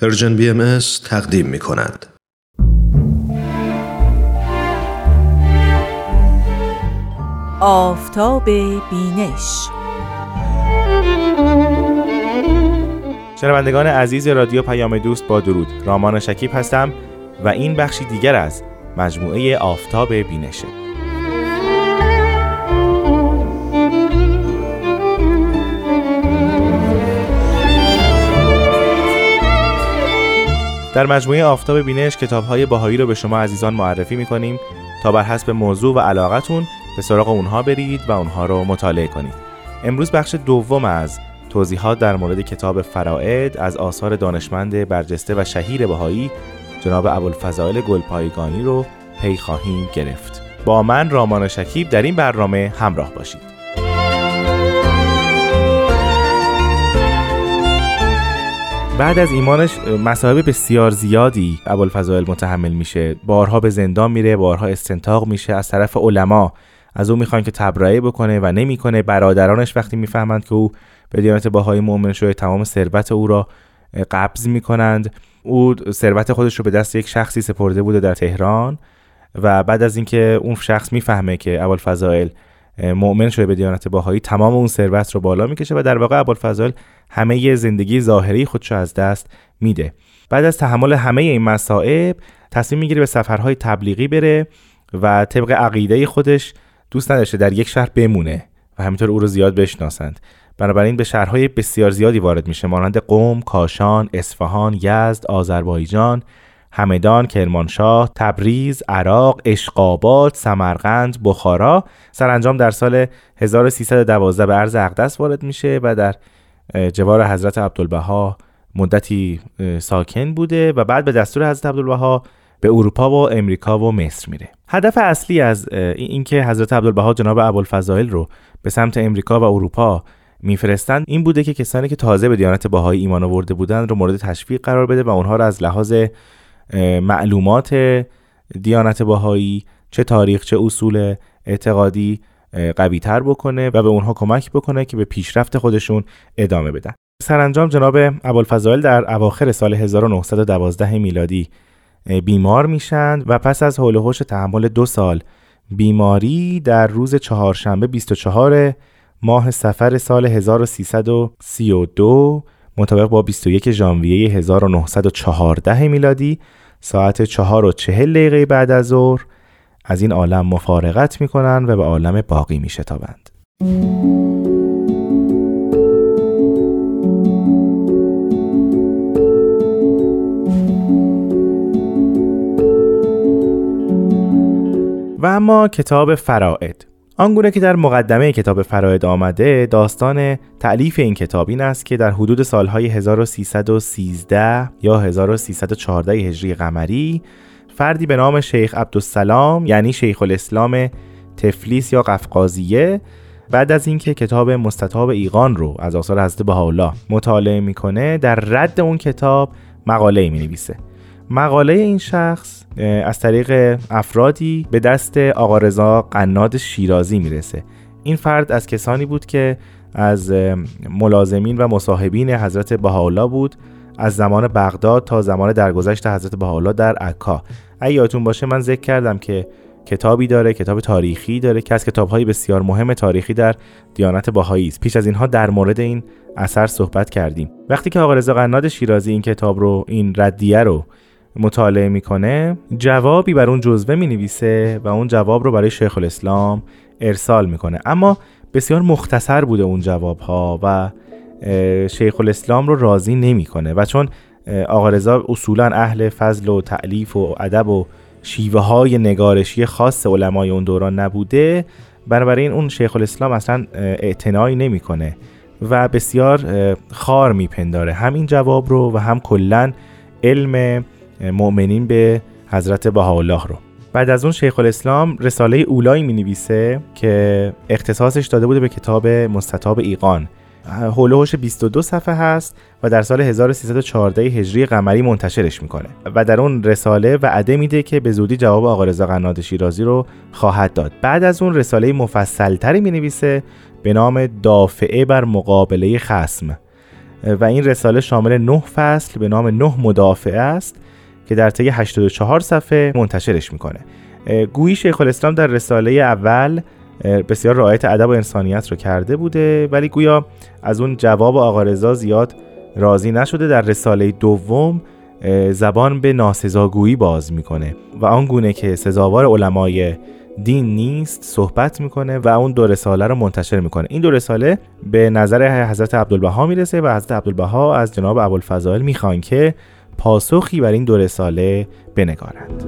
Persian BM تقدیم می کند. آفتاب بینش. شنوندگان عزیز رادیو پیام دوست با درود. رامان شکیب هستم و این بخشی دیگر از مجموعه آفتاب بینشه. در مجموعه آفتاب بینش کتاب های باهایی رو به شما عزیزان معرفی می‌کنیم تا بر حسب موضوع و علاقتون به سراغ اونها برید و اونها رو مطالعه کنید. امروز بخش دوم از توضیحات در مورد کتاب فرائد از آثار دانشمند برجسته و شهیر بهایی جناب ابوالفضائل گلپایگانی رو پی خواهیم گرفت. با من رامان شکیب در این برنامه همراه باشید. بعد از ایمانش مصائب بسیار زیادی ابوالفضائل متحمل میشه. بارها به زندان میره بارها استنتاق میشه از طرف علما. از او می‌خوان که تبرئه بکنه و نمی‌کنه. برادرانش وقتی می‌فهمند که او به دیانت باهای مؤمن شده تمام ثروت او را قبض می‌کنند. او ثروت خودش رو به دست یک شخصی سپرده بوده در تهران و بعد از اینکه اون شخص می‌فهمه که ابوالفضائل مؤمن شده به دیانت باهایی تمام اون ثروت رو بالا می‌کشه و در واقع ابوالفضل همه زندگی ظاهری خودش از دست میده. بعد از تحمل همه این مصائب تصمیم می‌گیره به سفرهای تبلیغی بره و طبق عقیده خودش دوست نداشته در یک شهر بمونه و همینطور او رو زیاد بشناسند. بنابراین به شهرهای بسیار زیادی وارد میشه مانند قوم، کاشان، اصفهان، یزد، آذربایجان، همدان، کرمانشاه، تبریز، عراق، اشقابات، سمرقند، بخارا. سرانجام در سال 1312 به عرض اقدس وارد میشه و در جوار حضرت عبدالبها مدتی ساکن بوده و بعد به دستور حضرت عبدالبها به اروپا و امریکا و مصر میره. هدف اصلی از اینکه حضرت عبدالبها جناب ابوالفضائل رو به سمت امریکا و اروپا میفرستند این بوده که کسانی که تازه به دیانت باهایی ایمان آورده بودند رو مورد تشویق قرار بده و اونها رو از لحاظ معلومات دیانت باهایی چه تاریخ چه اصول اعتقادی قوی تر بکنه و به اونها کمک بکنه که به پیشرفت خودشون ادامه بدن. سرانجام جناب ابوالفضائل در اواخر سال 1912 میلادی بیمار میشند و پس از حول و تحمل دو سال بیماری در روز چهارشنبه 24 ماه سفر سال 1332 مطابق با 21 ژانویه 1914 میلادی ساعت 4 و 40 دقیقه بعد از ظهر از این عالم مفارقت می کنند و به عالم باقی می شتابند. و اما کتاب فرائد آنگونه که در مقدمه کتاب فراید آمده داستان تعلیف این کتاب این است که در حدود سالهای 1313 یا 1314 هجری قمری فردی به نام شیخ عبدالسلام یعنی شیخ الاسلام تفلیس یا قفقازیه بعد از اینکه کتاب مستطاب ایقان رو از آثار حضرت بهاءالله مطالعه می‌کنه در رد اون کتاب مقاله می نویسه مقاله این شخص از طریق افرادی به دست آقا رضا قناد شیرازی می‌رسه. این فرد از کسانی بود که از ملازمین و مصاحبین حضرت بهاءالله بود از زمان بغداد تا زمان درگذشت حضرت بهاءالله در عکا. اگه یادتون باشه من ذکر کردم که کتابی داره کتاب تاریخی داره که از کتابهای بسیار مهم تاریخی در دیانت باهایی است. پیش از اینها در مورد این اثر صحبت کردیم. وقتی که آقا رضا قناد شیرازی این کتاب رو این ردیه رو مطالعه می‌کنه جوابی بر اون جزوه می نویسه و اون جواب رو برای شیخ الاسلام ارسال می‌کنه. اما بسیار مختصر بوده اون جواب ها و شیخ الاسلام رو راضی نمی‌کنه و چون آقا رضا اصولا اهل فضل و تعلیف و ادب و شیوه های نگارشی خاص علمای اون دوران نبوده بنابراین اون شیخ الاسلام اصلا اعتنایی نمی‌کنه و بسیار خار میپنداره. هم این جواب رو و هم کلا علم مؤمنین به حضرت بهاءالله رو. بعد از اون شیخ الاسلام رساله اولایی می نویسه که اختصاصش داده بوده به کتاب مستطاب ایقان. هولوش 22 صفحه هست و در سال 1314 هجری قمری منتشرش می‌کنه. و در اون رساله وعده میده که به زودی جواب آقا رضا قناد شیرازی رو خواهد داد. بعد از اون رساله تری می نویسه به نام دافعه بر مقابله خسم و این رساله شامل نه فصل به نام نه مدافعه است. که در طی 84 صفحه منتشرش می‌کنه. گویی شیخ الاسلام در رساله اول بسیار رعایت ادب و انسانیت رو کرده بوده ولی گویا از اون جواب آقا رضا زیاد راضی نشده. در رساله دوم زبان به ناسزاگویی باز می‌کنه و آن گونه که سزاوار علمای دین نیست صحبت می‌کنه و اون دو رساله رو منتشر می‌کنه. این دو رساله به نظر حضرت عبدالبها می‌رسه و حضرت عبدالبها از جناب ابوالفضائل می‌خوان که پاسخی بر این دو رساله بنگارند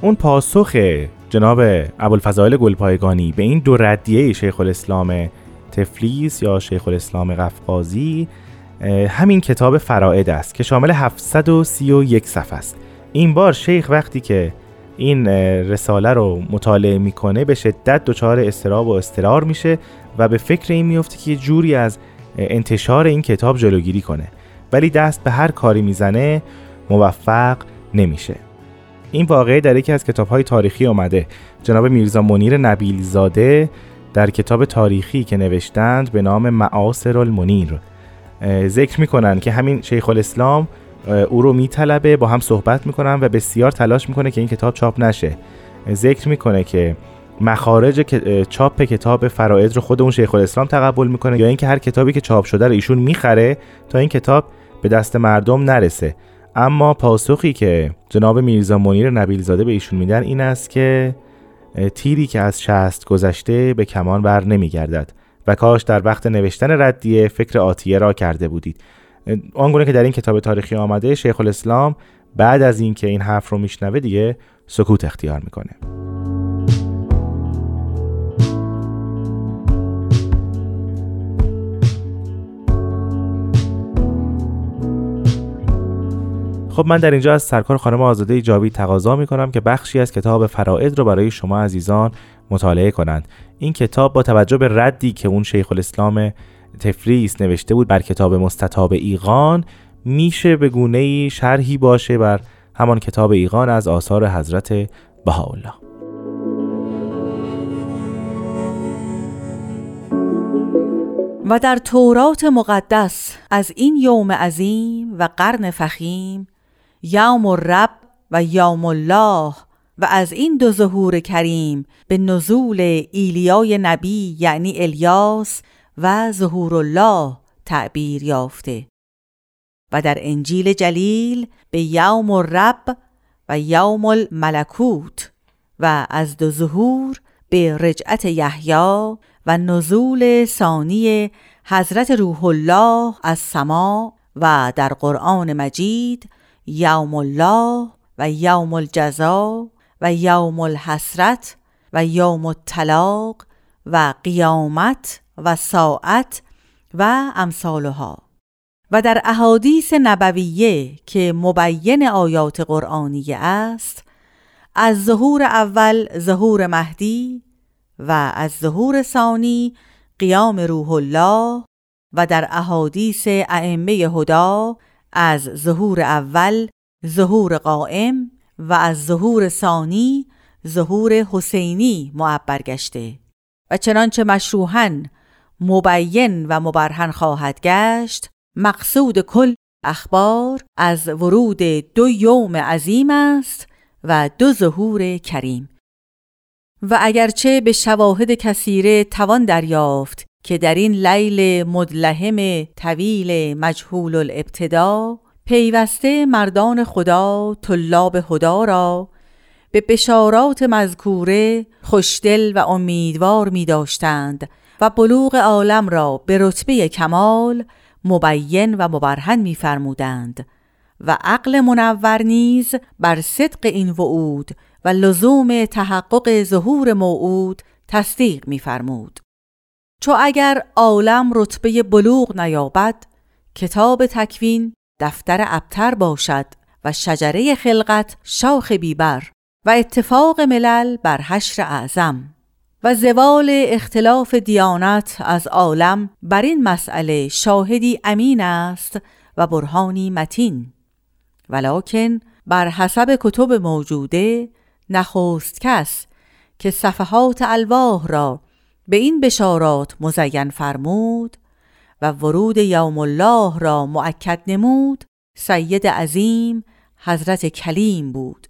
اون پاسخ جناب ابوالفضائل گلپایگانی به این دو ردیه شیخ الاسلام تفلیس یا شیخ الاسلام قفقازی همین کتاب فرائد است که شامل 731 صفحه است. این بار شیخ وقتی که این رساله رو مطالعه می‌کنه به شدت دچار استراب و استرار میشه و به فکر این میفته که جوری از انتشار این کتاب جلوگیری کنه. ولی دست به هر کاری می‌زنه موفق نمیشه. این واقعه در یکی از کتاب های تاریخی آمده جناب میرزا منیر نبیل زاده در کتاب تاریخی که نوشتند به نام معاصر المنیر. ذکر می‌کنن که همین شیخ الاسلام او رو میطلبه با هم صحبت می‌کنن و بسیار تلاش می‌کنه که این کتاب چاپ نشه. ذکر می‌کنه که مخارج چاپ کتاب فرائض رو خود اون شیخ الاسلام تقبل می‌کنه یا اینکه هر کتابی که چاپ شده رو ایشون می‌خره تا این کتاب به دست مردم نرسه. اما پاسخی که جناب میرزا منیر نبیل زاده به ایشون میدن این است که تیری که از شست گذشته به کمان بر نمیگردد و کاش در وقت نوشتن ردیه فکر آتیه را کرده بودید. آنگونه که در این کتاب تاریخی آمده شیخ الاسلام بعد از اینکه این حرف رو میشنوه دیگه سکوت اختیار می‌کنه. خب من در اینجا از سرکار خانم آزاده جاوید تقاضا می کنم که بخشی از کتاب فرائض رو برای شما عزیزان مطالعه کنند. این کتاب با توجه به ردی که اون شیخ الاسلام تفریس نوشته بود بر کتاب مستطاب ایقان میشه به گونه شرحی باشه بر همان کتاب ایقان از آثار حضرت بهاءالله. و در تورات مقدس از این یوم عظیم و قرن فخیم یوم الرب و یوم الله و از این دو ظهور کریم به نزول ایلیای نبی یعنی الیاس و ظهور الله تعبیر یافته. و در انجیل جلیل به یوم الرب و یوم الملکوت و از دو ظهور به رجعت یحیی و نزول ثانی حضرت روح الله از سما و در قرآن مجید یوم الله و یوم الجزا و یوم الحسرت و یوم الطلاق و قیامت و ساعت و امثالها. و در احادیث نبویه که مبین آیات قرآنیه است از ظهور اول ظهور مهدی و از ظهور ثانی قیام روح الله و در احادیث ائمه هدا از ظهور اول ظهور قائم و از ظهور ثانی ظهور حسینی معبر گشته. و چنانچه مشروحا مبین و مبرهن خواهد گشت. مقصود کل اخبار از ورود دو یوم عظیم است و دو ظهور کریم. و اگرچه به شواهد کثیره توان دریافت که در این لیل مدلهم طویل مجهول الابتدا پیوسته مردان خدا طلاب خدا را به بشارات مذکوره خوشدل و امیدوار می داشتند و بلوغ عالم را به رتبه کمال مبین و مبرهن می فرمودند و عقل منور نیز بر صدق این وعود و لزوم تحقق ظهور موعود تصدیق می فرمود. چو اگر عالم رتبه بلوغ نیابد کتاب تکوین دفتر ابتر باشد و شجره خلقت شاخ بیبر و اتفاق ملل بر حشر اعظم و زوال اختلاف دیانت از عالم بر این مسئله شاهدی امین است و برهانی متین. ولکن بر حسب کتب موجوده نخست کس که صفحات الواح را به این بشارات مزین فرمود و ورود یوم الله را معکد نمود سید عظیم حضرت کلیم بود.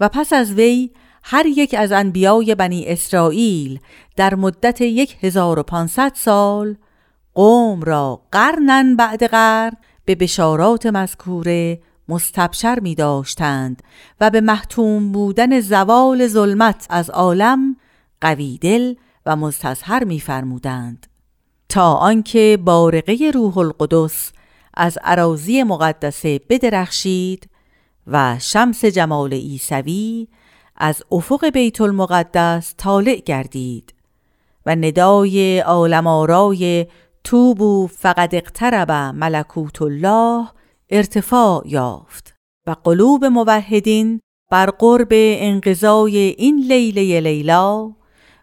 و پس از وی هر یک از انبیای بنی اسرائیل در مدت 1500 سال قوم را قرنن بعد قرن به بشارات مذکوره مستبشر می داشتند و به محتوم بودن زوال ظلمت از عالم قوی دل و مستظهر می فرمودند. تا آنکه بارقه روح القدس از عراضی مقدسه بدرخشید و شمس جمال عیسوی از افق بیت المقدس طالع گردید و ندای عالم آرای توبو فقد اقترب ملکوت الله ارتفاع یافت و قلوب موحدین بر قرب انقضای این لیله لیلا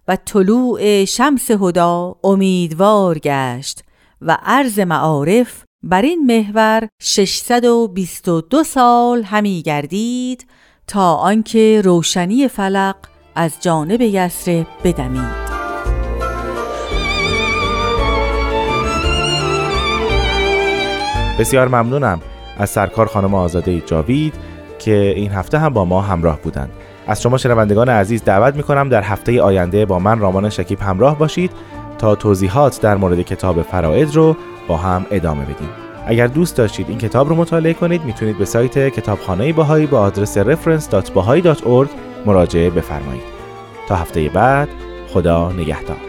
و طلوع شمس هدا امیدوار گشت و عرض معارف بر این محور 622 سال همی گردید تا آنکه روشنی فلق از جانب یسر بدمید. بسیار ممنونم از سرکار خانم آزاده جاوید که این هفته هم با ما همراه بودند. از شما شنوندگان عزیز دعوت می کنم در هفته آینده با من رامان شکیب همراه باشید تا توضیحات در مورد کتاب فرائد رو با هم ادامه بدیم. اگر دوست داشتید این کتاب رو مطالعه کنید می‌تونید به سایت کتابخانه باهایی با آدرس reference.bahai.org مراجعه بفرمایید. تا هفته بعد خدا نگهدار.